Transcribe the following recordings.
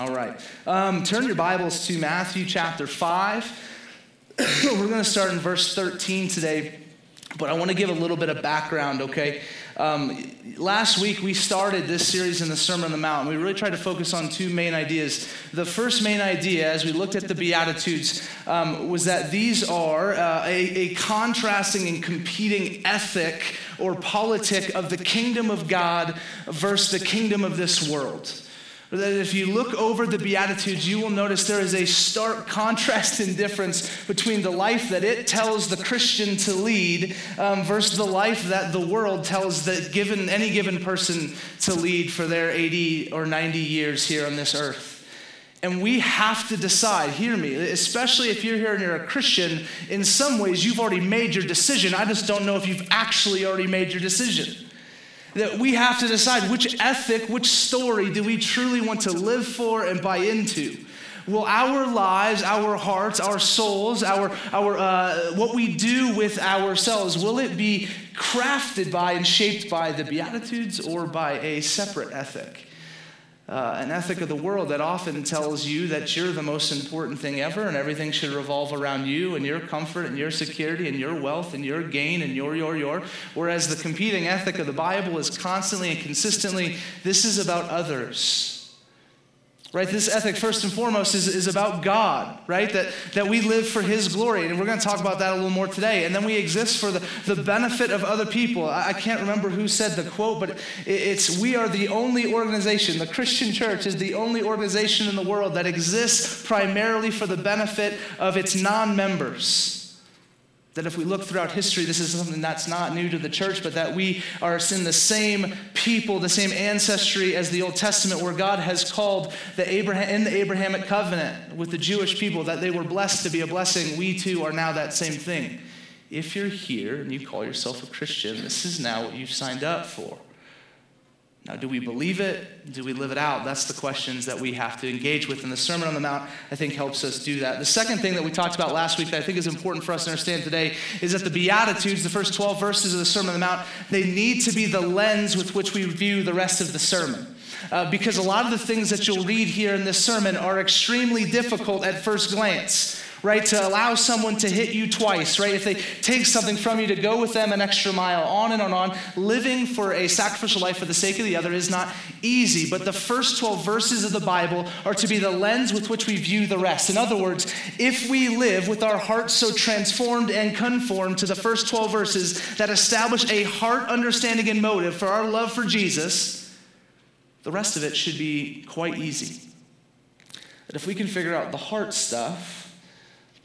All right. Um, turn your Bibles to Matthew chapter 5. We're going to start in verse 13 today, but I want to give a little bit of background, okay? Um, last week we started this series in the Sermon on the Mount. And we really tried to focus on two main ideas. The first main idea, as we looked at the Beatitudes, um, was that these are uh, a, a contrasting and competing ethic or politic of the kingdom of God versus the kingdom of this world that if you look over the Beatitudes, you will notice there is a stark contrast and difference between the life that it tells the Christian to lead um, versus the life that the world tells that given any given person to lead for their 80 or 90 years here on this earth. And we have to decide, hear me, especially if you're here and you're a Christian, in some ways you've already made your decision. I just don't know if you've actually already made your decision. That we have to decide which ethic, which story do we truly want to live for and buy into? Will our lives, our hearts, our souls, our, our, uh, what we do with ourselves, will it be crafted by and shaped by the Beatitudes or by a separate ethic? Uh, an ethic of the world that often tells you that you're the most important thing ever and everything should revolve around you and your comfort and your security and your wealth and your gain and your, your, your. Whereas the competing ethic of the Bible is constantly and consistently this is about others. Right? This ethic, first and foremost, is, is about God, right? That, that we live for His glory. And we're going to talk about that a little more today. And then we exist for the, the benefit of other people. I, I can't remember who said the quote, but it, it's we are the only organization, the Christian church is the only organization in the world that exists primarily for the benefit of its non members. That if we look throughout history, this is something that's not new to the church, but that we are in the same people, the same ancestry as the Old Testament, where God has called the Abraham in the Abrahamic covenant with the Jewish people that they were blessed to be a blessing. We too are now that same thing. If you're here and you call yourself a Christian, this is now what you've signed up for. Now, do we believe it? Do we live it out? That's the questions that we have to engage with. And the Sermon on the Mount, I think, helps us do that. The second thing that we talked about last week that I think is important for us to understand today is that the Beatitudes, the first 12 verses of the Sermon on the Mount, they need to be the lens with which we view the rest of the sermon. Uh, because a lot of the things that you'll read here in this sermon are extremely difficult at first glance right? To allow someone to hit you twice, right? If they take something from you, to go with them an extra mile, on and on and on. Living for a sacrificial life for the sake of the other is not easy, but the first 12 verses of the Bible are to be the lens with which we view the rest. In other words, if we live with our hearts so transformed and conformed to the first 12 verses that establish a heart understanding and motive for our love for Jesus, the rest of it should be quite easy. But if we can figure out the heart stuff,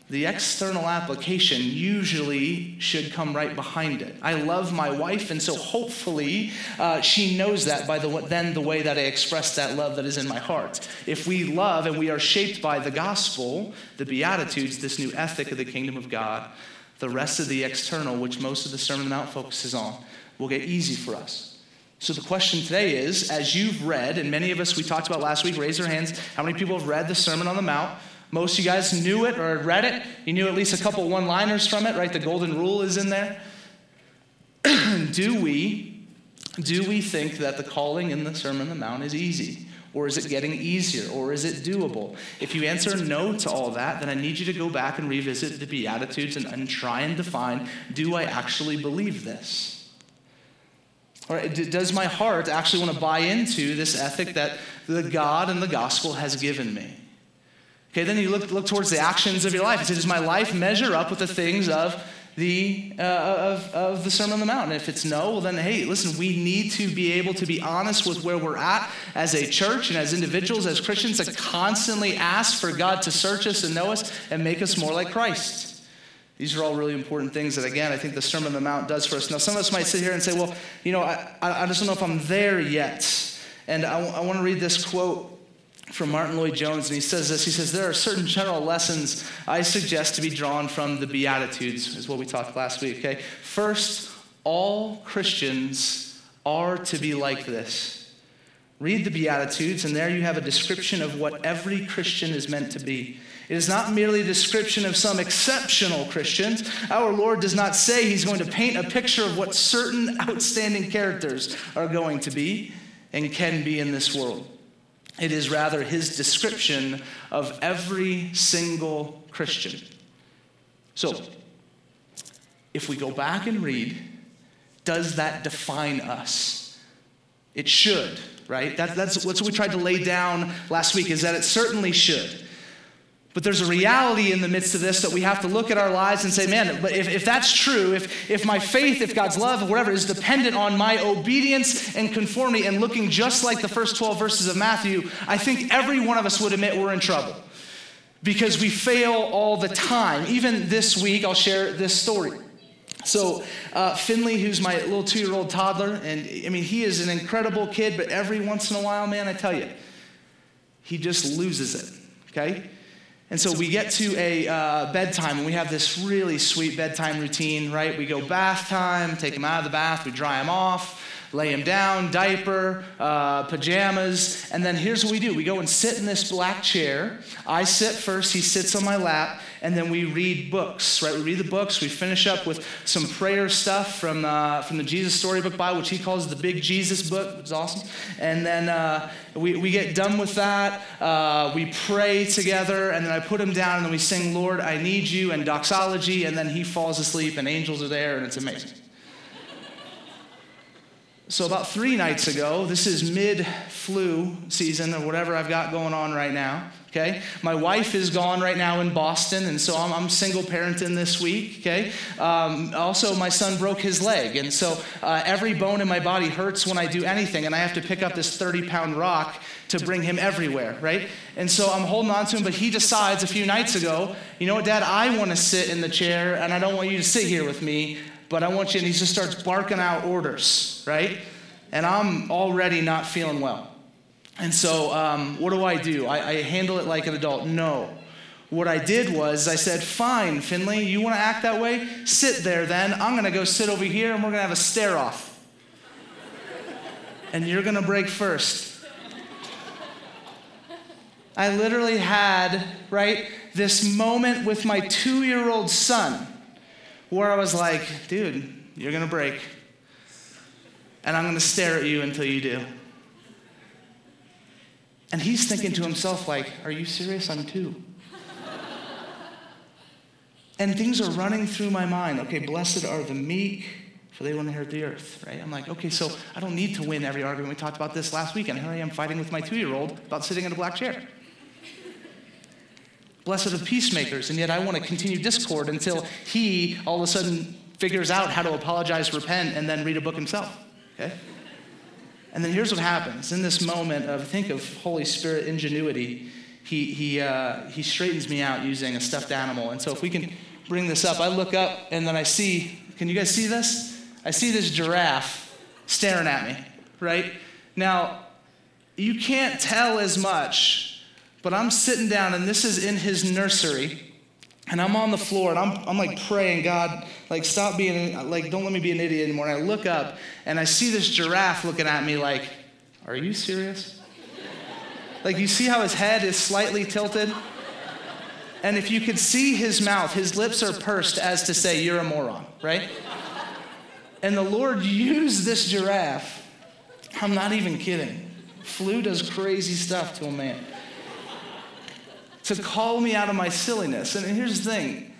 the external application usually should come right behind it. I love my wife, and so hopefully uh, she knows that by the, then the way that I express that love that is in my heart. If we love and we are shaped by the gospel, the Beatitudes, this new ethic of the kingdom of God, the rest of the external, which most of the Sermon on the Mount focuses on, will get easy for us. So the question today is as you've read, and many of us we talked about last week, raise your hands, how many people have read the Sermon on the Mount? Most of you guys knew it or read it. You knew at least a couple one liners from it, right? The golden rule is in there. do we do we think that the calling in the Sermon on the Mount is easy? Or is it getting easier? Or is it doable? If you answer no to all that, then I need you to go back and revisit the Beatitudes and, and try and define do I actually believe this? Or does my heart actually want to buy into this ethic that the God and the gospel has given me? Okay, then you look, look towards the actions of your life. It says, Does my life measure up with the things of the, uh, of, of the Sermon on the Mount? And if it's no, well, then, hey, listen, we need to be able to be honest with where we're at as a church and as individuals, as Christians, to constantly ask for God to search us and know us and make us more like Christ. These are all really important things that, again, I think the Sermon on the Mount does for us. Now, some of us might sit here and say, well, you know, I, I just don't know if I'm there yet. And I, I want to read this quote from Martyn Lloyd-Jones, and he says this. He says, There are certain general lessons I suggest to be drawn from the Beatitudes, is what we talked last week, okay? First, all Christians are to be like this. Read the Beatitudes, and there you have a description of what every Christian is meant to be. It is not merely a description of some exceptional Christians. Our Lord does not say he's going to paint a picture of what certain outstanding characters are going to be and can be in this world. It is rather his description of every single Christian. So, if we go back and read, does that define us? It should, right? That, that's what we tried to lay down last week, is that it certainly should. But there's a reality in the midst of this that we have to look at our lives and say, man, but if, if that's true, if, if my faith, if God's love, whatever, is dependent on my obedience and conformity and looking just like the first 12 verses of Matthew, I think every one of us would admit we're in trouble because we fail all the time. Even this week, I'll share this story. So, uh, Finley, who's my little two year old toddler, and I mean, he is an incredible kid, but every once in a while, man, I tell you, he just loses it, okay? And so we get to a uh, bedtime, and we have this really sweet bedtime routine, right? We go bath time, take them out of the bath, we dry them off, lay him down, diaper, uh, pajamas, and then here's what we do we go and sit in this black chair. I sit first, he sits on my lap, and then we read books, right? We read the books, we finish up with some prayer stuff from, uh, from the Jesus Storybook Bible, which he calls the Big Jesus Book, which is awesome. And then uh, we, we get done with that, uh, we pray together, and then I put him down, and then we sing, Lord, I need you, and doxology, and then he falls asleep, and angels are there, and it's amazing. So, about three nights ago, this is mid flu season or whatever I've got going on right now. Okay, my wife is gone right now in Boston, and so I'm, I'm single parenting this week. Okay, um, also my son broke his leg, and so uh, every bone in my body hurts when I do anything, and I have to pick up this 30 pound rock to bring him everywhere, right? And so I'm holding on to him, but he decides a few nights ago, you know what, Dad, I want to sit in the chair, and I don't want you to sit here with me but I want you, and he just starts barking out orders, right? And I'm already not feeling well. And so, um, what do I do? I, I handle it like an adult. No. What I did was I said, Fine, Finley, you want to act that way? Sit there then. I'm going to go sit over here and we're going to have a stare off. and you're going to break first. I literally had, right, this moment with my two year old son where I was like, dude, you're going to break. And I'm going to stare at you until you do. And he's thinking to himself, like, are you serious? I'm two. and things are running through my mind. Okay, blessed are the meek, for they will inherit the earth, right? I'm like, okay, so I don't need to win every argument. We talked about this last week, and here I am fighting with my two year old about sitting in a black chair. Blessed are peacemakers, and yet I want to continue discord until he all of a sudden figures out how to apologize, repent, and then read a book himself. Okay? And then here's what happens. In this moment of, think of Holy Spirit ingenuity, he, he, uh, he straightens me out using a stuffed animal. And so if we can bring this up, I look up and then I see, can you guys see this? I see this giraffe staring at me, right? Now, you can't tell as much but I'm sitting down, and this is in his nursery. And I'm on the floor and I'm, I'm like praying, God, like stop being, like don't let me be an idiot anymore. And I look up and I see this giraffe looking at me like, are you serious? like you see how his head is slightly tilted? And if you could see his mouth, his lips are pursed as to say, you're a moron, right? And the Lord used this giraffe. I'm not even kidding. Flu does crazy stuff to a man to call me out of my silliness. And here's the thing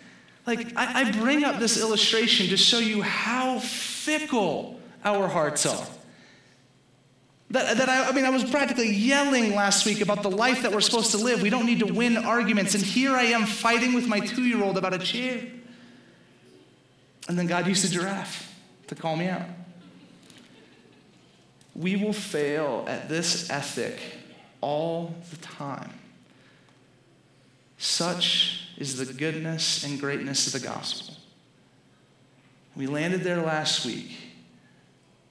like, I, I bring up this illustration to show you how fickle our hearts are. That, that I, I, mean, I was practically yelling last week about the life that we're supposed to live. We don't need to win arguments. And here I am fighting with my two year old about a chair. And then God used a giraffe to call me out. We will fail at this ethic all the time. Such is the goodness and greatness of the gospel. We landed there last week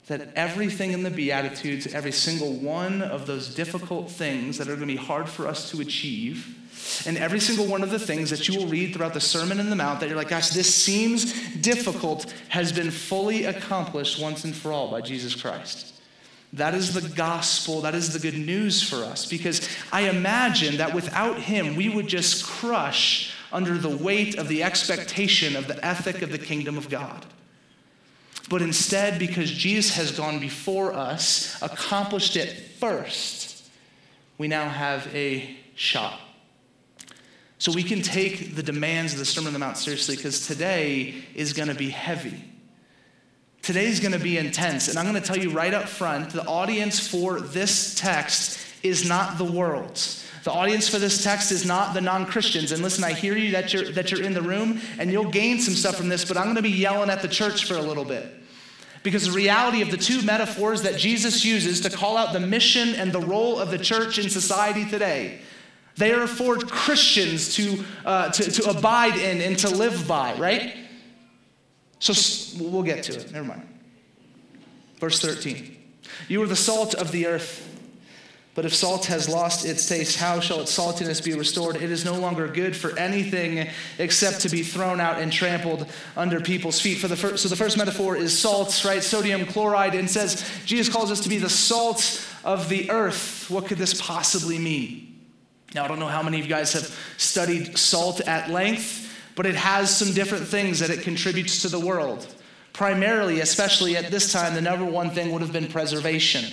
that everything in the Beatitudes, every single one of those difficult things that are going to be hard for us to achieve, and every single one of the things that you will read throughout the Sermon in the Mount that you're like, gosh, this seems difficult, has been fully accomplished once and for all by Jesus Christ. That is the gospel. That is the good news for us because I imagine that without him, we would just crush under the weight of the expectation of the ethic of the kingdom of God. But instead, because Jesus has gone before us, accomplished it first, we now have a shot. So we can take the demands of the Sermon on the Mount seriously because today is going to be heavy. Today's going to be intense. And I'm going to tell you right up front the audience for this text is not the world. The audience for this text is not the non Christians. And listen, I hear you that you're, that you're in the room and you'll gain some stuff from this, but I'm going to be yelling at the church for a little bit. Because the reality of the two metaphors that Jesus uses to call out the mission and the role of the church in society today, they are for Christians to, uh, to, to abide in and to live by, right? So we'll get to it. Never mind. Verse 13 You are the salt of the earth. But if salt has lost its taste, how shall its saltiness be restored? It is no longer good for anything except to be thrown out and trampled under people's feet. The first, so the first metaphor is salt, right? Sodium chloride, and says Jesus calls us to be the salt of the earth. What could this possibly mean? Now, I don't know how many of you guys have studied salt at length, but it has some different things that it contributes to the world. Primarily, especially at this time, the number one thing would have been preservation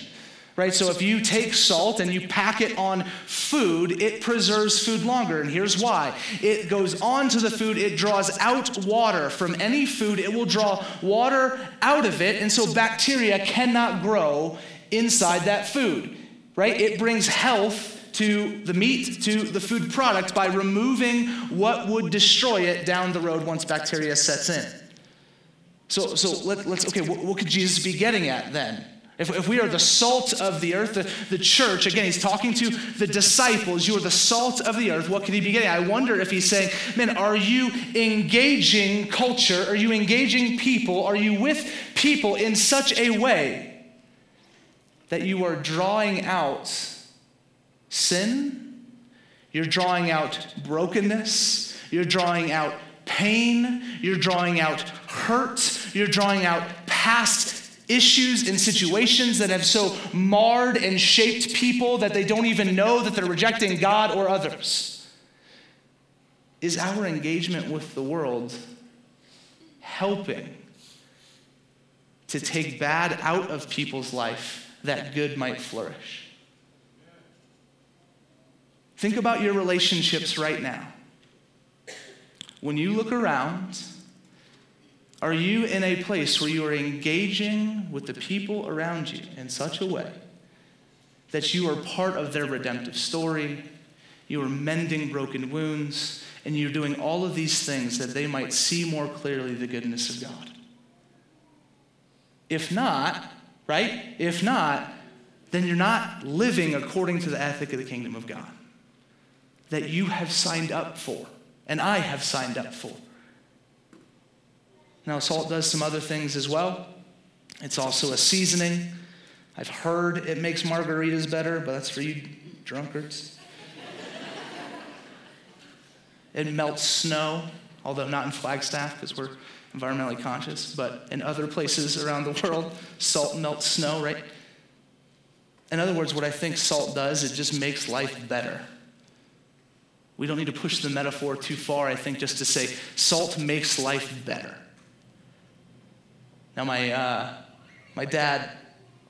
right? So if you take salt and you pack it on food, it preserves food longer. And here's why it goes onto the food, it draws out water from any food, it will draw water out of it. And so bacteria cannot grow inside that food, right? It brings health. To the meat, to the food product by removing what would destroy it down the road once bacteria sets in. So, so let, us okay, what, what could Jesus be getting at then? If, if we are the salt of the earth, the, the church, again, he's talking to the disciples. You are the salt of the earth. What could he be getting? I wonder if he's saying, man, are you engaging culture? Are you engaging people? Are you with people in such a way that you are drawing out sin? You're drawing out brokenness. You're drawing out pain. You're drawing out hurt. You're drawing out past issues and situations that have so marred and shaped people that they don't even know that they're rejecting God or others? Is our engagement with the world helping to take bad out of people's life that good might flourish? Think about your relationships right now. When you look around, are you in a place where you are engaging with the people around you in such a way that you are part of their redemptive story? You are mending broken wounds, and you're doing all of these things that they might see more clearly the goodness of God. If not, right? If not, then you're not living according to the ethic of the kingdom of God that you have signed up for, and I have signed up for. Now, salt does some other things as well. It's also a seasoning. I've heard it makes margaritas better, but that's for you drunkards. it melts snow, although not in Flagstaff because we're environmentally conscious, but in other places around the world, salt melts snow, right? In other words, what I think salt does, it just makes life better. We don't need to push the metaphor too far, I think, just to say salt makes life better. Now, my, uh, my dad,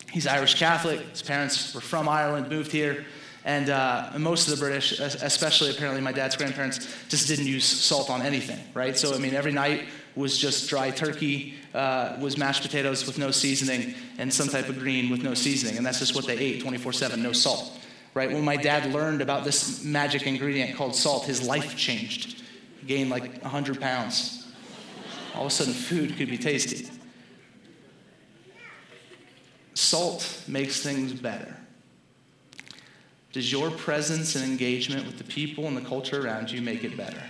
he's Irish Catholic. His parents were from Ireland, moved here. And uh, most of the British, especially apparently my dad's grandparents, just didn't use salt on anything, right? So, I mean, every night was just dry turkey, uh, was mashed potatoes with no seasoning, and some type of green with no seasoning. And that's just what they ate 24 7, no salt, right? When my dad learned about this magic ingredient called salt, his life changed. He gained like 100 pounds. All of a sudden, food could be tasty. Salt makes things better. Does your presence and engagement with the people and the culture around you make it better?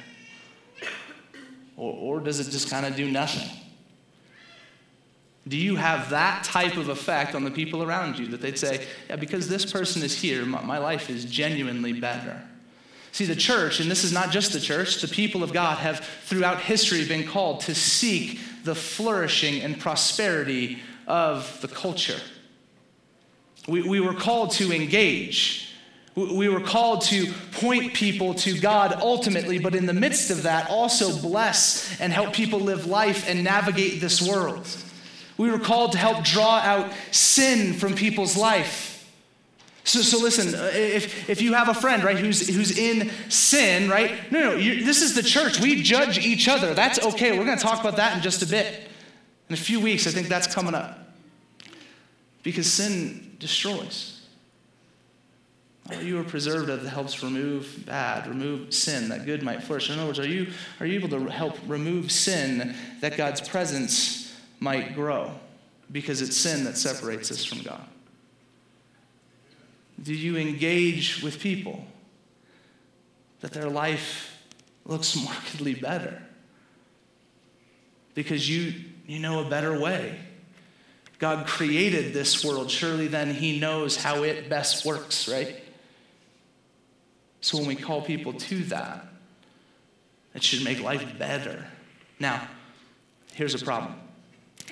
Or, or does it just kind of do nothing? Do you have that type of effect on the people around you that they'd say, yeah, because this person is here, my, life is genuinely better? See, the church, and this is not just the church, the people of God have throughout history been called to seek the flourishing and prosperity of the culture. We, we were called to engage. We were called to point people to God ultimately, but in the midst of that, also bless and help people live life and navigate this world. We were called to help draw out sin from people's life. So, so listen, uh, if, if you have a friend, right, who's, who's in sin, right? No, no, this is the church. We judge each other. That's okay. We're going to talk about that in just a bit. In a few weeks, I think that's coming up. Because sin destroys. You are preserved that helps remove bad, remove sin, that good might flourish. In other words, are you, are you able to help remove sin that God's presence might grow? Because it's sin that separates us from God. Do you engage with people that their life looks markedly better? Because you, you know a better way. God created this world. Surely then He knows how it best works, right? So when we call people to that, it should make life better. Now, here's a problem.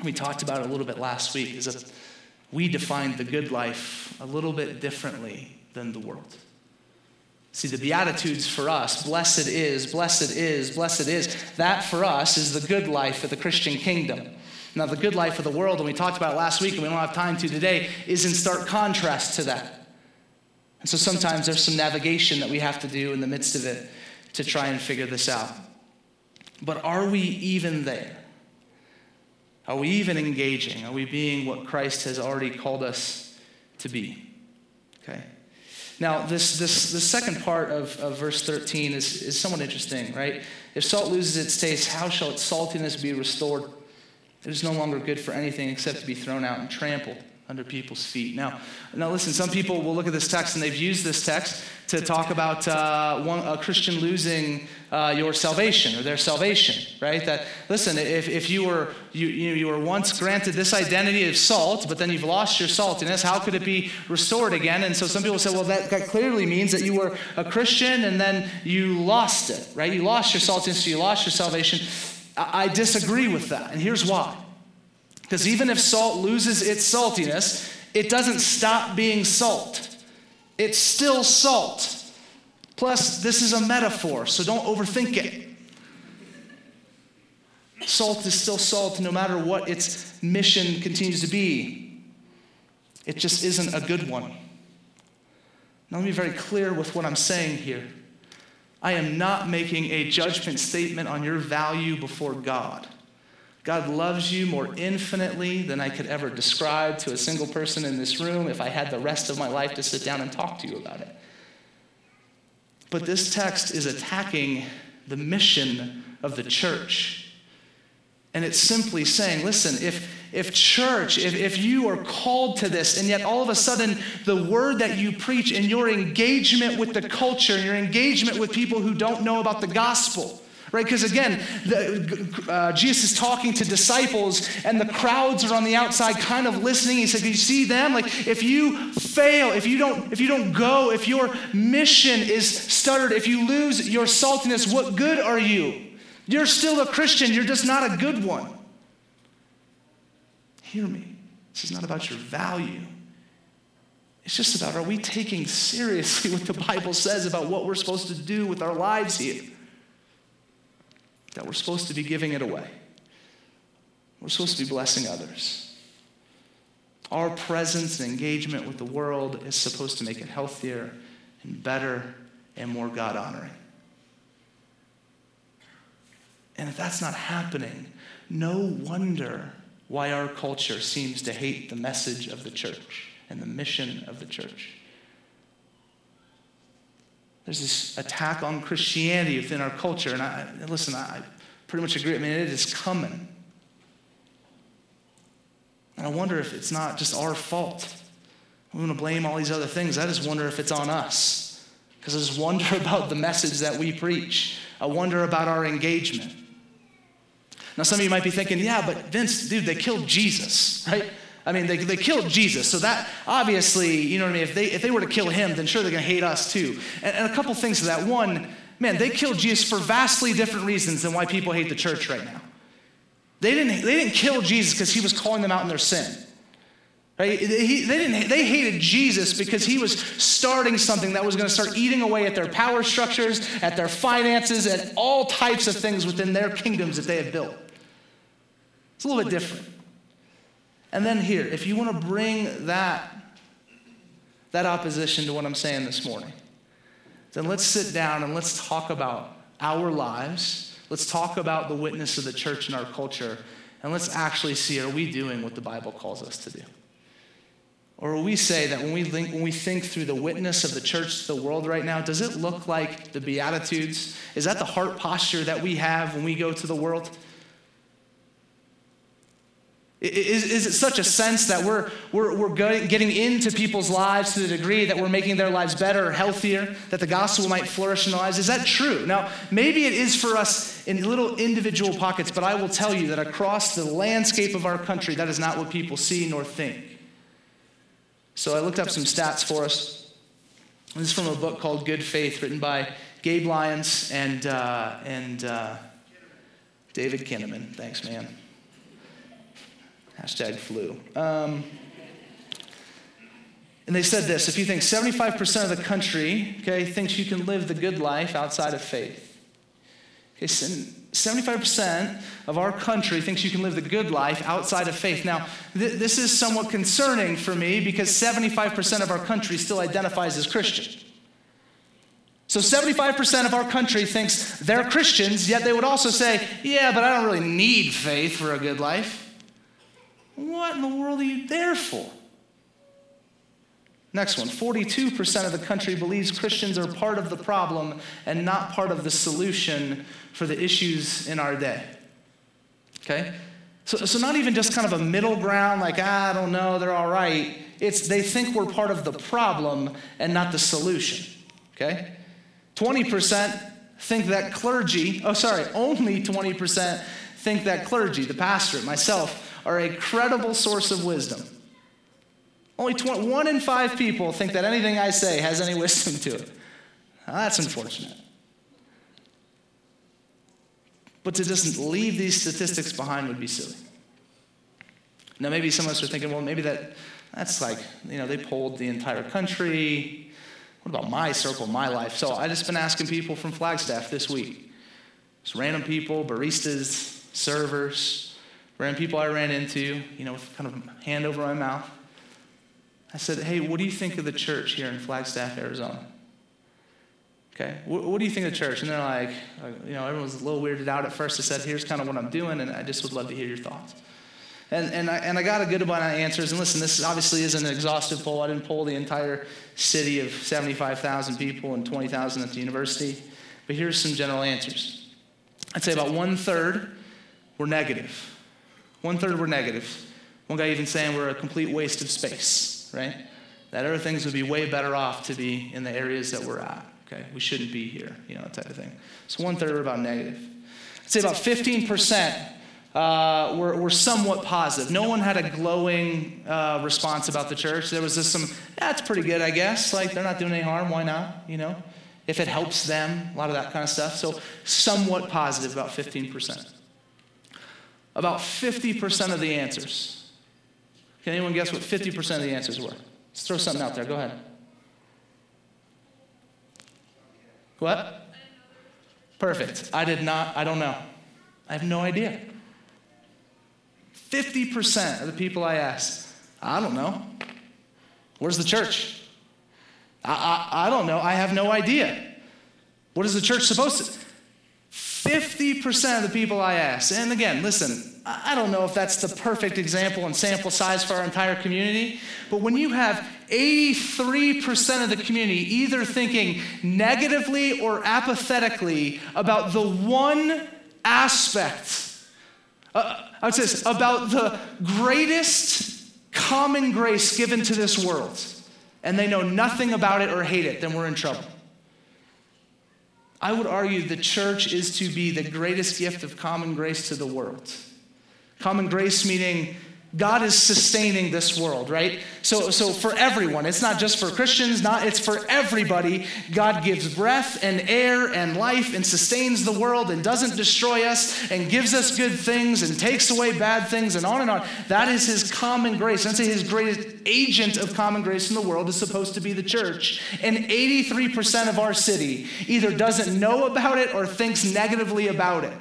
We talked about a little bit last week, is that we define the good life a little bit differently than the world. See, the Beatitudes for us, blessed is, blessed is, blessed is, that for us is the good life of the Christian kingdom. Now, the good life of the world, and we talked about last week, and we don't have time to today, is in stark contrast to that. And so sometimes there's some navigation that we have to do in the midst of it to try and figure this out. But are we even there? Are we even engaging? Are we being what Christ has already called us to be? Okay. Now, this, this, the second part of, of verse 13 is, is somewhat interesting, right? If salt loses its taste, how shall its saltiness be restored? It is no longer good for anything except to be thrown out and trampled under people's feet. Now, now listen, some people will look at this text and they've used this text to talk about uh, one, a Christian losing uh, your salvation or their salvation, right? That, listen, if, if you, were, you, you, you were once granted this identity of salt, but then you've lost your saltiness, how could it be restored again? And so some people say, well, that, that clearly means that you were a Christian and then you lost it, right? You lost your saltiness, so you lost your salvation. I, I disagree with that, and here's why. Because even if salt loses its saltiness, it doesn't stop being salt. It's still salt. Plus, this is a metaphor, so don't overthink it. Salt is still salt no matter what its mission continues to be. It just isn't a good one. Now, let me be very clear with what I'm saying here. I am not making a judgment statement on your value before God. God loves you more infinitely than I could ever describe to a single person in this room if I had the rest of my life to sit down and talk to you about it. But this text is attacking the mission of the church. And it's simply saying, listen, if, if church, if, if you are called to this, and yet all of a sudden the word that you preach and your engagement with the culture, and your engagement with people who don't know about the gospel, right? Because again, the, uh, Jesus is talking to disciples, and the crowds are on the outside, kind of listening. He said, "You see them? Like, if you fail, if you don't, if you don't go, if your mission is stuttered, if you lose your saltiness, what good are you? You're still a Christian. You're just not a good one." Hear me. This is not about your value. It's just about are we taking seriously what the Bible says about what we're supposed to do with our lives here? That we're supposed to be giving it away. We're supposed to be blessing others. Our presence and engagement with the world is supposed to make it healthier and better and more God honoring. And if that's not happening, no wonder why our culture seems to hate the message of the church and the mission of the church. There's this attack on Christianity within our culture. And I, listen, I pretty much agree. I mean, it is coming. And I wonder if it's not just our fault. We want to blame all these other things. I just wonder if it's on us. Because I just wonder about the message that we preach. I wonder about our engagement. Now, some of you might be thinking, yeah, but Vince, dude, they killed Jesus, right? I mean, they, they killed Jesus. So that obviously, you know what I mean? If they, if they were to kill him, then sure they're going to hate us too. And, and a couple things to that. One, man, they killed Jesus for vastly different reasons than why people hate the church right now. They didn't, they didn't kill Jesus because he was calling them out in their sin. Right? He, they, didn't, they hated Jesus because he was starting something that was going to start eating away at their power structures, at their finances, at all types of things within their kingdoms that they had built. It's a little bit different. And then here, if you want to bring that that opposition to what I'm saying this morning, then let's sit down and let's talk about our lives. Let's talk about the witness of the church in our culture. And let's actually see are we doing what the Bible calls us to do? Or we say that when we, think, when we think through the witness of the church to the world right now, does it look like the Beatitudes? Is that the heart posture that we have when we go to the world? Is, is it such a sense that we're, we're, we're getting into people's lives to the degree that we're making their lives better or healthier, that the gospel might flourish in their lives? Is that true? Now, maybe it is for us in little individual pockets, but I will tell you that across the landscape of our country, that is not what people see nor think. So I looked up some stats for us. This is from a book called Good Faith, written by Gabe Lyons and, uh, and uh, David Kinnaman. Thanks, man. Hashtag flu. Um, and they said this if you think 75% of the country, okay, thinks you can live the good life outside of faith. Okay, 75% of our country thinks you can live the good life outside of faith. Now, th- this is somewhat concerning for me because 75% of our country still identifies as Christian. So 75% of our country thinks they're Christians, yet they would also say, yeah, but I don't really need faith for a good life. What in the world are you there for? Next one 42% of the country believes Christians are part of the problem and not part of the solution for the issues in our day. Okay? So, so not even just kind of a middle ground, like, ah, I don't know, they're all right. It's they think we're part of the problem and not the solution. Okay? 20% think that clergy, oh, sorry, only 20% think that clergy, the pastor, myself, are a credible source of wisdom. Only 20, one in five people think that anything I say has any wisdom to it. Now, that's unfortunate. But to just leave these statistics behind would be silly. Now, maybe some of us are thinking, well, maybe that, that's like, you know, they polled the entire country. What about my circle, my life? So I just been asking people from Flagstaff this week. Just random people, baristas, servers, random people I ran into, you know, with kind of hand over my mouth. I said, hey, what do you think of the church here in Flagstaff, Arizona? Okay, what, what do you think of the church? And they're like, uh, you know, everyone was a little weirded out at first. I said, here's kind of what I'm doing, and I just would love to hear your thoughts. And, and, I, and I got a good amount of answers. And listen, this obviously isn't an exhaustive poll. I didn't poll the entire city of 75,000 people and 20,000 at the university. But here's some general answers. I'd say about one third were negative. One third were negative. One guy even saying we're a complete waste of space, right? That other things would be way better off to be in the areas that we're at. Okay, we shouldn't be here, you know, that type of thing. So one third were about negative. I'd say about 15% uh, were, were somewhat positive. No one had a glowing uh, response about the church. There was just some, that's pretty good, I guess. Like, they're not doing any harm. Why not? You know, if it helps them, a lot of that kind of stuff. So, somewhat positive, about 15% about 50% of the answers. Can anyone guess what 50% of the answers were? Let's throw something out there. Go ahead. What? Perfect. I did not, I don't know. I have no idea. 50% of the people I asked, I don't know. Where's the church? I, I, I don't know. I have no idea. What is the church supposed to? 50% of the people I asked, and again, listen, I don't know if that's the perfect example and sample size for our entire community, but when you have 83% of the community either thinking negatively or apathetically about the one aspect, uh, I would say this, about the greatest common grace given to this world, and they know nothing about it or hate it, then we're in trouble. I would argue the church is to be the greatest gift of common grace to the world. Common grace meaning God is sustaining this world, right? So, so for everyone, it's not just for Christians, not it's for everybody. God gives breath and air and life and sustains the world and doesn't destroy us and gives us good things and takes away bad things and on and on. That is his common grace. Say his greatest agent of common grace in the world is supposed to be the church. And 83% of our city either doesn't know about it or thinks negatively about it.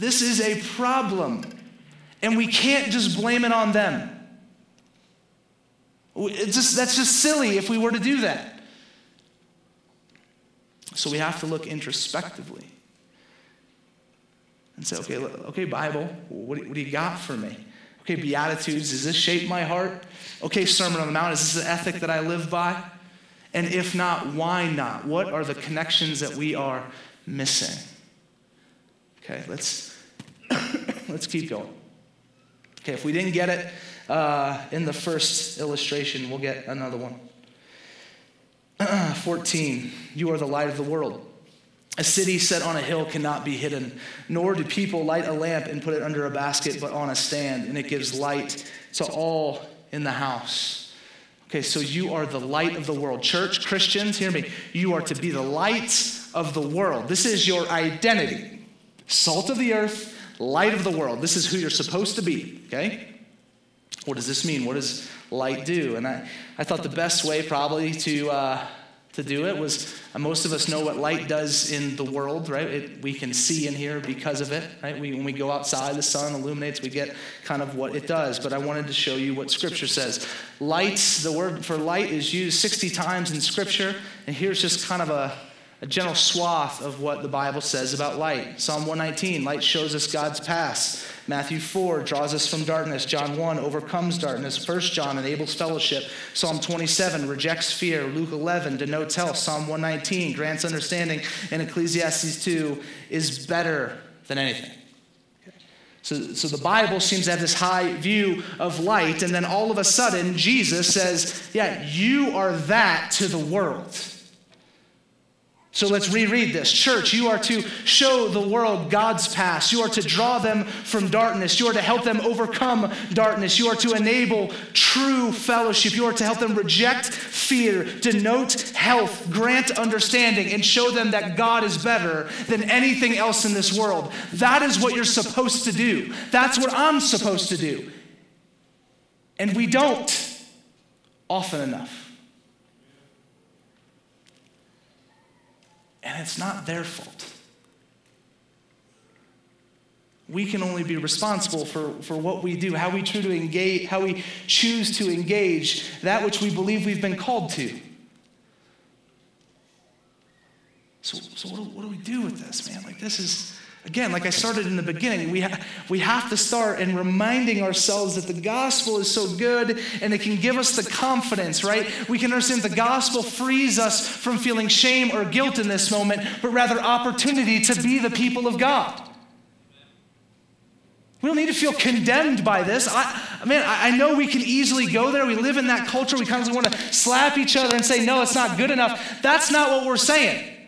This is a problem. And we can't just blame it on them. Just, that's just silly if we were to do that. So we have to look introspectively and say, okay, okay, Bible, what do, what do you got for me? Okay, Beatitudes, does this shape my heart? Okay, Sermon on the Mount, is this the ethic that I live by? And if not, why not? What are the connections that we are missing? Okay, let's let's keep going. Okay, if we didn't get it uh, in the first illustration, we'll get another one. 14, you are the light of the world. A city set on a hill cannot be hidden, nor do people light a lamp and put it under a basket, but on a stand, and it gives light to all in the house. Okay, so you are the light of the world. Church, Christians, hear me. You are to be the lights of the world. This is your identity. Salt of the earth, light of the world. This is who you're supposed to be, okay? What does this mean? What does light do? And I, I thought the best way probably to, uh, to do it was uh, most of us know what light does in the world, right? It, we can see and hear because of it, right? We, when we go outside, the sun illuminates, we get kind of what it does. But I wanted to show you what Scripture says. Lights, the word for light is used 60 times in Scripture, and here's just kind of a a general swath of what the Bible says about light. Psalm 119, light shows us God's past. Matthew 4 draws us from darkness. John 1 overcomes darkness. 1 John enables fellowship. Psalm 27 rejects fear. Luke 11 denotes health. Psalm 119 grants understanding. And Ecclesiastes 2 is better than anything. So, so the Bible seems to have this high view of light, and then all of a sudden, Jesus says, Yeah, you are that to the world. So let's reread this. Church, you are to show the world God's past. You are to draw them from darkness. You are to help them overcome darkness. You are to enable true fellowship. You are to help them reject fear, denote health, grant understanding, and show them that God is better than anything else in this world. That is what you're supposed to do. That's what I'm supposed to do. And we don't often enough. And it's not their fault. We can only be responsible for, for what we do, how we choose to engage, how we choose to engage that which we believe we've been called to. So, so what, do, what do we do with this, man? Like, this is Again, like I started in the beginning, we, ha- we have to start in reminding ourselves that the gospel is so good and it can give us the confidence, right? We can understand the gospel frees us from feeling shame or guilt in this moment, but rather opportunity to be the people of God. We don't need to feel condemned by this. I, man, I know we can easily go there. We live in that culture. We constantly want to slap each other and say, no, it's not good enough. That's not what we're saying.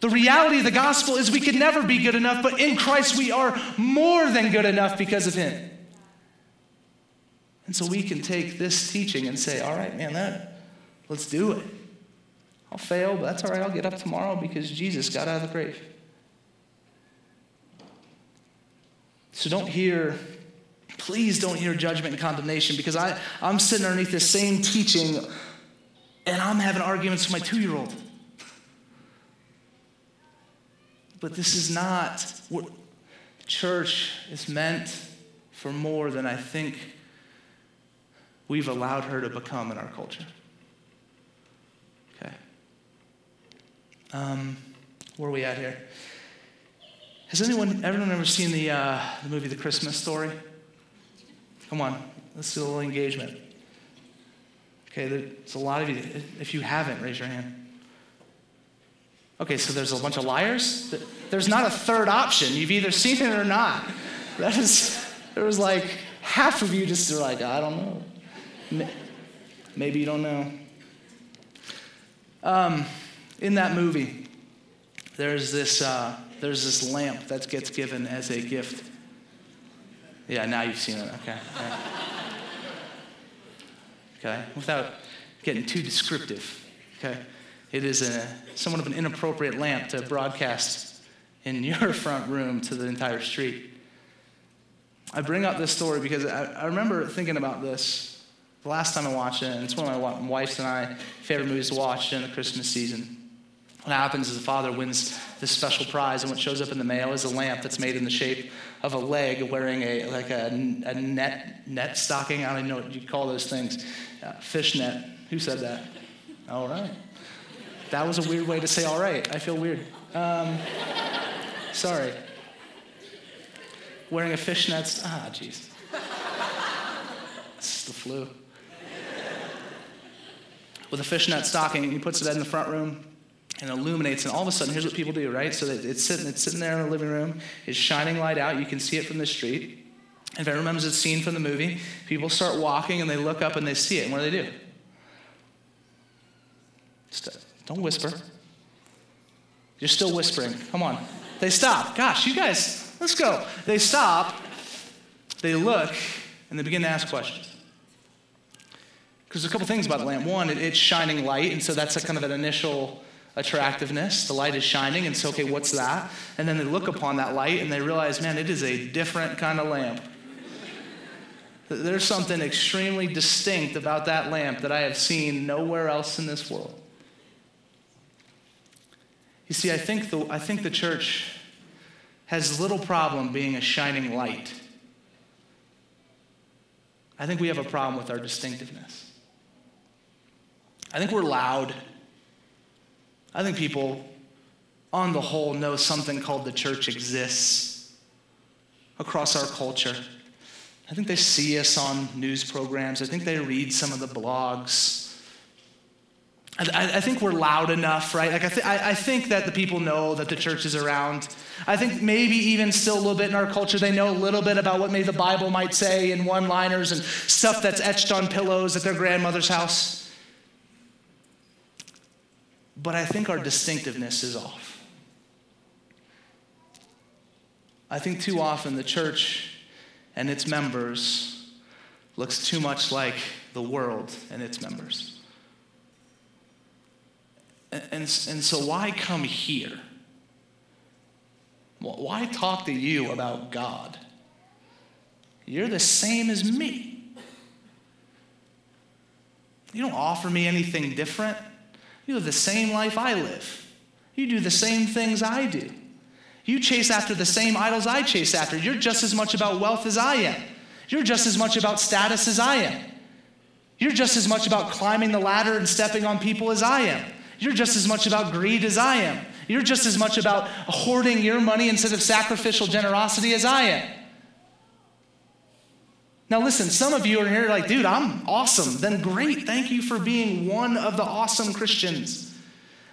The reality of the gospel is we could never be good enough, but in Christ we are more than good enough because of Him. And so we can take this teaching and say, all right, man, that, let's do it. I'll fail, but that's all right. I'll get up tomorrow because Jesus got out of the grave. So don't hear, please don't hear judgment and condemnation because I, I'm sitting underneath this same teaching and I'm having arguments with my two year old. But this is not, what church is meant for more than I think we've allowed her to become in our culture. Okay. Um, where are we at here? Has anyone, everyone ever seen the, uh, the movie The Christmas Story? Come on, let's do a little engagement. Okay, there's a lot of you. If you haven't, raise your hand. Okay, so there's a bunch of liars? There's not a third option. You've either seen it or not. That is, there was like half of you just are like, I don't know. Maybe you don't know. Um, in that movie, there's this, uh, there's this lamp that gets given as a gift. Yeah, now you've seen it. Okay. Okay. okay. Without getting too descriptive. Okay. It is a, somewhat of an inappropriate lamp to broadcast in your front room to the entire street. I bring up this story because I, I remember thinking about this the last time I watched it, and it's one of my wife's and I favorite movies to watch in the Christmas season. What happens is the father wins this special prize, and what shows up in the mail is a lamp that's made in the shape of a leg, wearing a like a, a net net stocking. I don't even know what you call those things. Uh, fish net. Who said that? All right. That was a weird way to say all right. I feel weird. Um, sorry. Wearing a fishnet. Ah, jeez. It's the flu. With a fishnet stocking, he puts it in the front room and illuminates. And all of a sudden, here's what people do, right? So it's sitting, it's sitting there in the living room, it's shining light out. You can see it from the street. If everyone remembers the scene from the movie, people start walking and they look up and they see it. And what do they do? Just, don't whisper. You're still whispering. Come on. They stop. Gosh, you guys, let's go. They stop, they look, and they begin to ask questions. Because there's a couple things about the lamp. One, it's shining light, and so that's a kind of an initial attractiveness. The light is shining, and so, okay, what's that? And then they look upon that light and they realize, man, it is a different kind of lamp. There's something extremely distinct about that lamp that I have seen nowhere else in this world. You see, I think the, I think the church has little problem being a shining light. I think we have a problem with our distinctiveness. I think we're loud. I think people, on the whole, know something called the church exists across our culture. I think they see us on news programs. I think they read some of the blogs. I, I think we're loud enough, right? Like I, th- I, I think that the people know that the church is around. I think maybe even still a little bit in our culture, they know a little bit about what maybe the Bible might say in one-liners and stuff that's etched on pillows at their grandmother's house but I think our distinctiveness is off. I think too often the church and its members looks too much like the world and its members. And, and, so, why come here? Why talk to you about God? You're the same as me. You don't offer me anything different. You live the same life I live. You do the same things I do. You chase after the same idols I chase after. You're just as much about wealth as I am. You're just as much about status as I am. You're just as much about climbing the ladder and stepping on people as I am. You're just as much about greed as I am. You're just as much about hoarding your money instead of sacrificial generosity as I am. Now, listen, some of you are here like, dude, I'm awesome. Then great. Thank you for being one of the awesome Christians.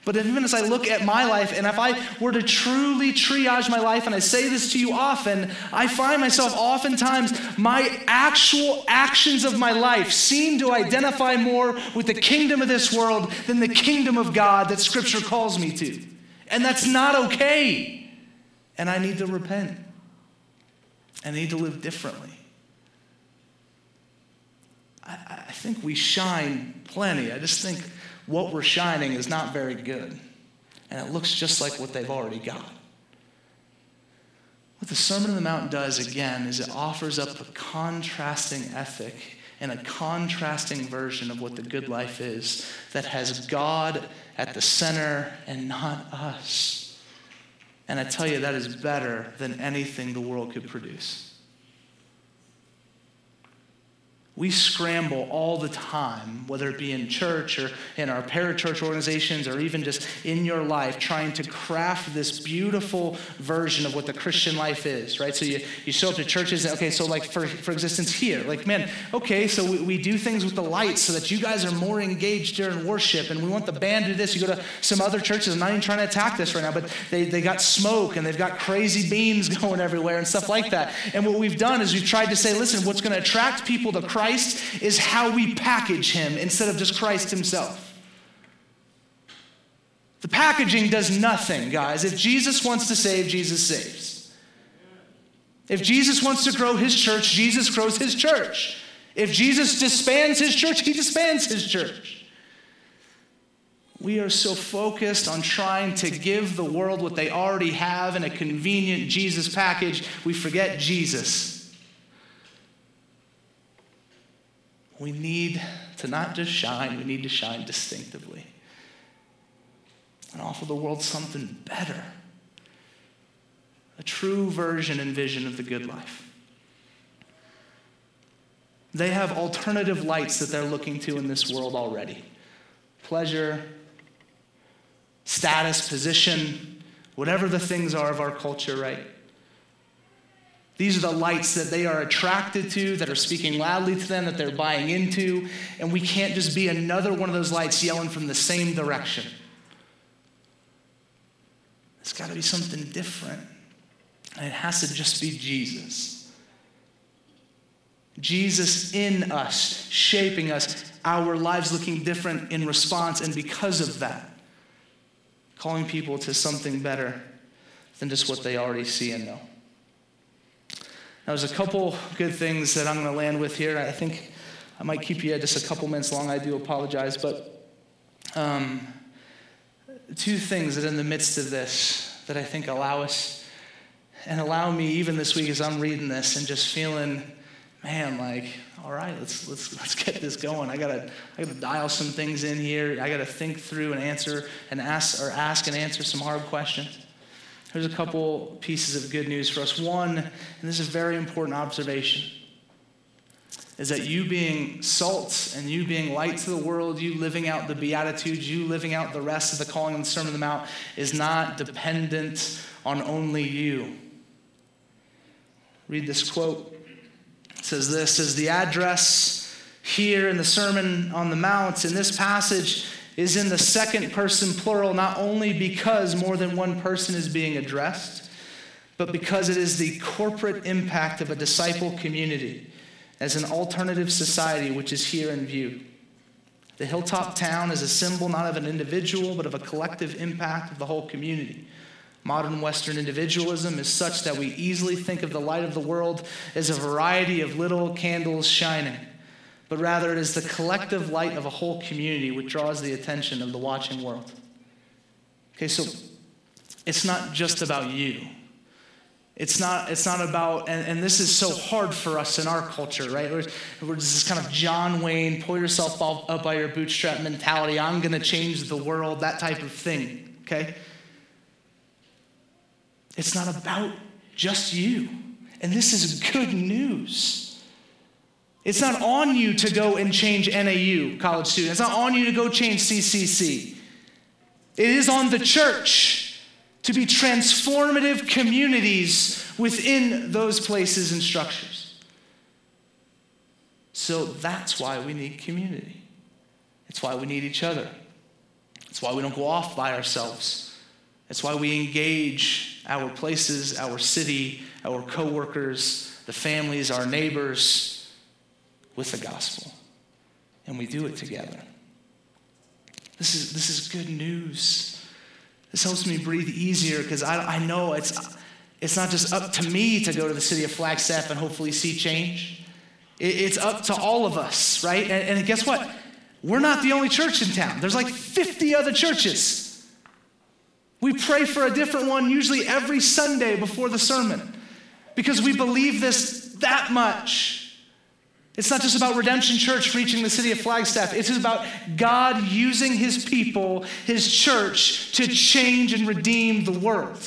But even as I look at my life, and if I were to truly triage my life, and I say this to you often, I find myself oftentimes, my actual actions of my life seem to identify more with the kingdom of this world than the kingdom of God that Scripture calls me to. And that's not okay. And I need to repent. I need to live differently. I, I think we shine plenty. I just think what we're shining is not very good. And it looks just like what they've already got. What the Sermon on the Mount does, again, is it offers up a contrasting ethic and a contrasting version of what the good life is that has God at the center and not us. And I tell you, that is better than anything the world could produce. We scramble all the time, whether it be in church or in our parachurch organizations or even just in your life, trying to craft this beautiful version of what the Christian life is, right? So you, you show up to churches, and, okay, so like for, for existence here, like, man, okay, so we, we do things with the lights so that you guys are more engaged during worship, and we want the band to do this. You go to some other churches, I'm not even trying to attack this right now, but they, they got smoke and they've got crazy beams going everywhere and stuff like that. And what we've done is we've tried to say, listen, what's going to attract people to Christ Christ is how we package him instead of just Christ himself. The packaging does nothing, guys. If Jesus wants to save, Jesus saves. If Jesus wants to grow his church, Jesus grows his church. If Jesus disbands his church, he disbands his church. We are so focused on trying to give the world what they already have in a convenient Jesus package, we forget Jesus. We need to not just shine, we need to shine distinctively. and offer the world something better a true version and vision of the good life. They have alternative lights that they're looking to in this world already pleasure, status, position, whatever the things are of our culture, right? These are the lights that they are attracted to, that are speaking loudly to them, that they're buying into. And we can't just be another one of those lights yelling from the same direction. It's got to be something different. And it has to just be Jesus. Jesus in us, shaping us, our lives looking different in response, and because of that, calling people to something better than just what they already see and know. Now, there's a couple good things that I'm going to land with here. I think I might keep you just a couple minutes long. I do apologize. But um, two things that in the midst of this that I think allow us and allow me even this week as I'm reading this and just feeling, man, like, all right, let's let's let's get this going. I gotta I gotta dial some things in here. I gotta think through and answer and ask or ask and answer some hard questions. There's a couple pieces of good news for us. One, and this is a very important observation, is that you being salt and you being light to the world, you living out the Beatitudes, you living out the rest of the calling of the Sermon on the Mount, is not dependent on only you. Read this quote. It says this is the address here in the Sermon on the Mount in this passage is in the second person plural, not only because more than one person is being addressed, but because it is the corporate impact of a disciple community as an alternative society which is here in view. The hilltop town is a symbol not of an individual, but of a collective impact of the whole community. Modern Western individualism is such that we easily think of the light of the world as a variety of little candles shining but rather it is the collective light of a whole community which draws the attention of the watching world. Okay, so it's not just about you. It's not, it's not about, and, and this is so hard for us in our culture, right? We're, we're this kind of John Wayne, pull yourself up by your bootstrap mentality, I'm going to change the world, that type of thing, okay? It's not about just you. And this is good news. It's not on you to go and change NAU, college student. It's not on you to go change CCC. It is on the church to be transformative communities within those places and structures. So that's why we need community. It's why we need each other. It's why we don't go off by ourselves. It's why we engage our places, our city, our coworkers, the families, our neighbors, with the gospel. And we do it together. This is, this is good news. This helps me breathe easier because I, I know it's, it's not just up to me to go to the city of Flagstaff and hopefully see change. It, it's up to all of us, right? And, and guess what? We're not the only church in town. There's like 50 other churches. We pray for a different one usually every Sunday before the sermon because we believe this that much. It's not just about Redemption Church reaching the city of Flagstaff. It's about God using his people, his church, to change and redeem the world.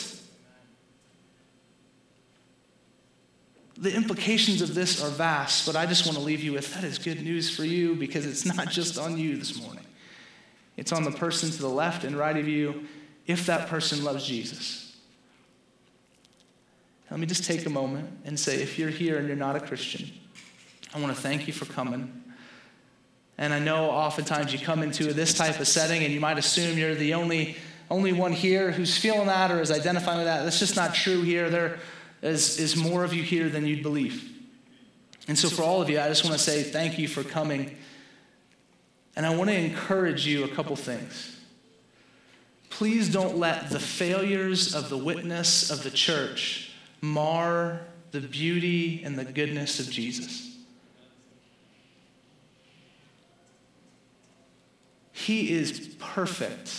The implications of this are vast, but I just want to leave you with that is good news for you because it's not just on you this morning. It's on the person to the left and right of you if that person loves Jesus. Let me just take a moment and say if you're here and you're not a Christian, I want to thank you for coming. And I know oftentimes you come into this type of setting and you might assume you're the only, only one here who's feeling that or is identifying with that. That's just not true here. There is, is more of you here than you'd believe. And so, for all of you, I just want to say thank you for coming. And I want to encourage you a couple things. Please don't let the failures of the witness of the church mar the beauty and the goodness of Jesus. He is perfect.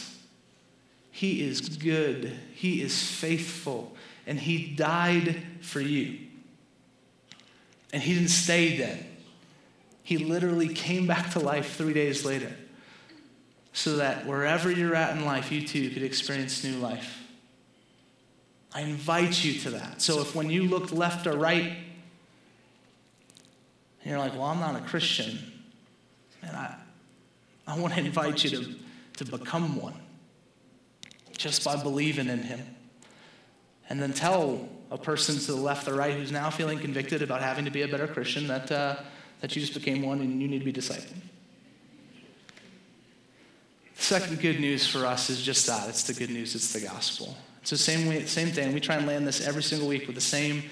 He is good. He is faithful. And He died for you. And He didn't stay dead. He literally came back to life three days later. so that wherever you're at in life, you too could experience new life. I invite you to that. So if when you look left or right, and you're like, well, I'm not a Christian, man, I, I want to invite you to, to become one just by believing in Him. And then tell a person to the left or right who's now feeling convicted about having to be a better Christian that, uh, that you just became one and you need to be discipled. The second good news for us is just that it's the good news, it's the gospel. It's the same, way, same thing. We try and land this every single week with the same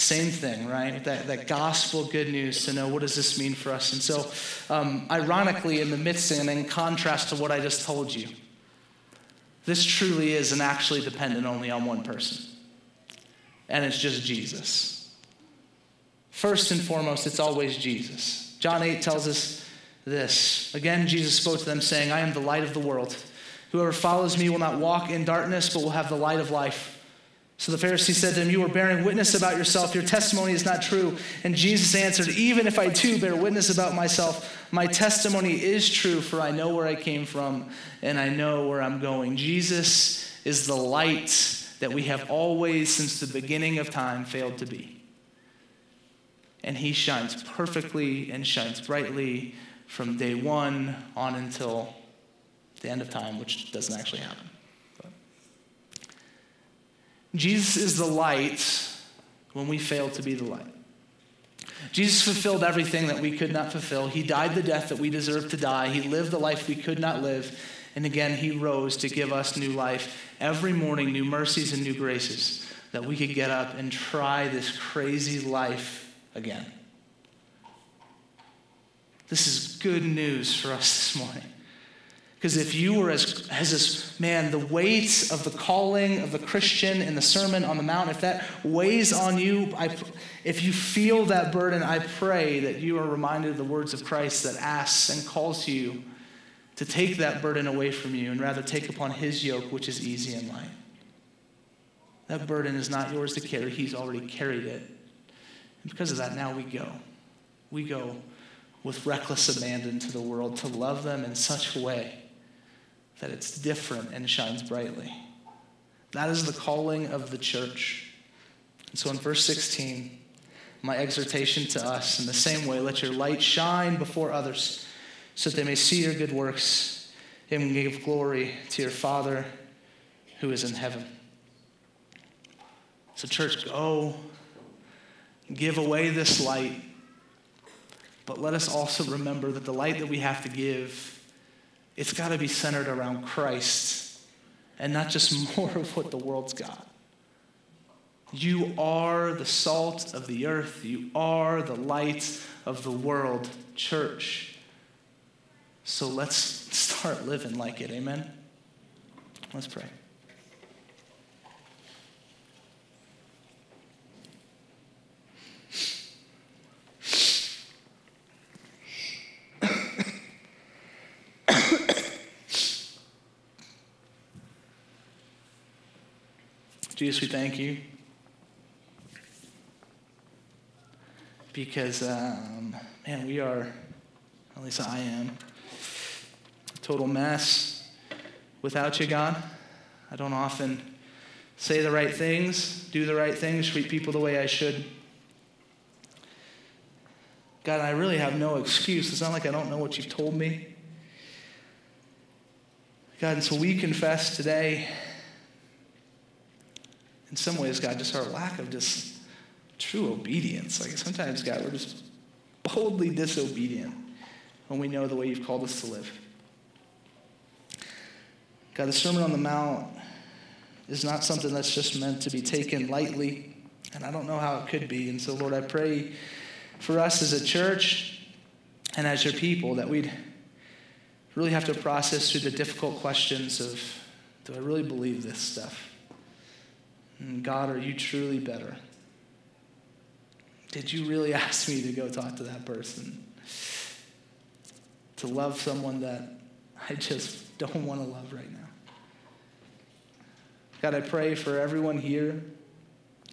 same thing, right? That, that gospel good news to know what does this mean for us. And so, um, ironically, in the midst and in contrast to what I just told you, this truly is and actually dependent only on one person, and it's just Jesus. First and foremost, it's always Jesus. John 8 tells us this. Again, Jesus spoke to them, saying, I am the light of the world. Whoever follows me will not walk in darkness, but will have the light of life. So the Pharisee said to him, You are bearing witness about yourself. Your testimony is not true. And Jesus answered, Even if I do bear witness about myself, my testimony is true, for I know where I came from and I know where I'm going. Jesus is the light that we have always, since the beginning of time, failed to be. And he shines perfectly and shines brightly from day one on until the end of time, which doesn't actually happen. Jesus is the light when we fail to be the light. Jesus fulfilled everything that we could not fulfill. He died the death that we deserved to die. He lived the life we could not live. And again, He rose to give us new life. Every morning, new mercies and new graces that we could get up and try this crazy life again. This is good news for us this morning. Because if you were as, as this, man, the weight of the calling of the Christian in the Sermon on the Mount, if that weighs on you, I, if you feel that burden, I pray that you are reminded of the words of Christ that asks and calls you to take that burden away from you and rather take upon his yoke, which is easy and light. That burden is not yours to carry, he's already carried it. And because of that, now we go. We go with reckless abandon to the world to love them in such a way that it's different and shines brightly. That is the calling of the church. And so in verse 16, my exhortation to us in the same way, let your light shine before others so that they may see your good works and give glory to your Father who is in heaven. So, church, go give away this light, but let us also remember that the light that we have to give it's got to be centered around Christ and not just more of what the world's got. You are the salt of the earth. You are the light of the world, church. So let's start living like it. Amen? Let's pray. Jesus, we thank you because, um, man, we are, at least I am, a total mess without you, God. I don't often say the right things, do the right things, treat people the way I should. God, I really have no excuse. It's not like I don't know what you've told me. God, and so we confess today in some ways, God, just our lack of just true obedience. Like sometimes, God, we're just boldly disobedient when we know the way you've called us to live. God, the Sermon on the Mount is not something that's just meant to be taken lightly, and I don't know how it could be. And so, Lord, I pray for us as a church and as your people that we'd really have to process through the difficult questions of do I really believe this stuff? God, are you truly better? Did you really ask me to go talk to that person? To love someone that I just don't want to love right now? God, I pray for everyone here,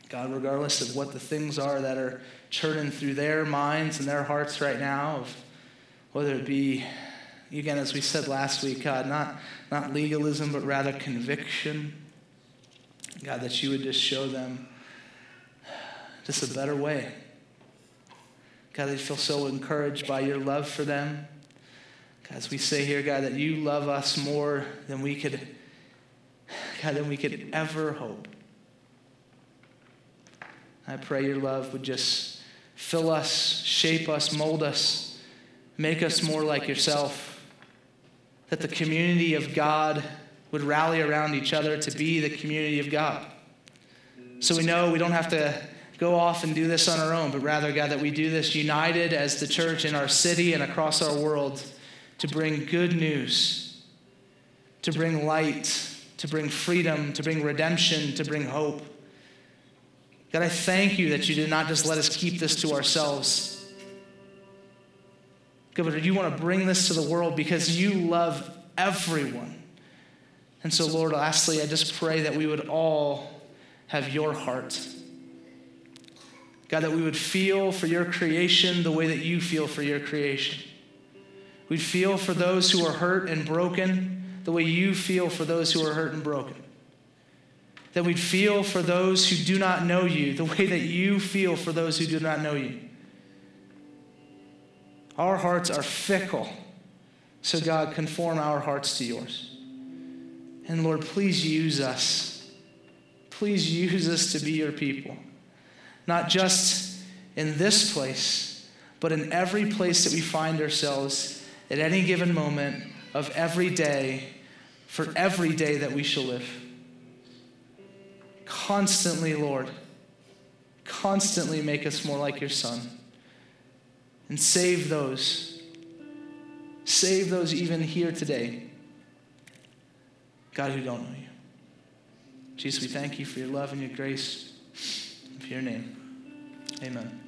God, regardless of what the things are that are churning through their minds and their hearts right now, of whether it be again, as we said last week, God, not, not legalism, but rather conviction. God, that you would just show them just a better way. God, they feel so encouraged by your love for them. God, as we say here, God, that you love us more than we could, God, than we could ever hope. I pray your love would just fill us, shape us, mold us, make us more like yourself. That the community of God would rally around each other to be the community of God. So we know we don't have to go off and do this on our own, but rather, God, that we do this united as the church in our city and across our world to bring good news, to bring light, to bring freedom, to bring redemption, to bring hope. God, I thank you that you did not just let us keep this to ourselves. God, but you want to bring this to the world because you love everyone. And so, Lord, lastly, I just pray that we would all have your heart. God, that we would feel for your creation the way that you feel for your creation. We'd feel for those who are hurt and broken the way you feel for those who are hurt and broken. That we'd feel for those who do not know you the way that you feel for those who do not know you. Our hearts are fickle, so God, conform our hearts to yours. And Lord, please use us. Please use us to be your people not just in this place, but in every place that we find ourselves at any given moment of every day for every day that we shall live. Constantly, Lord, constantly make us more like your Son and save those. Save those even here today, God, who don't know you. Jesus, we thank you for your love and your grace. In your name. Amen.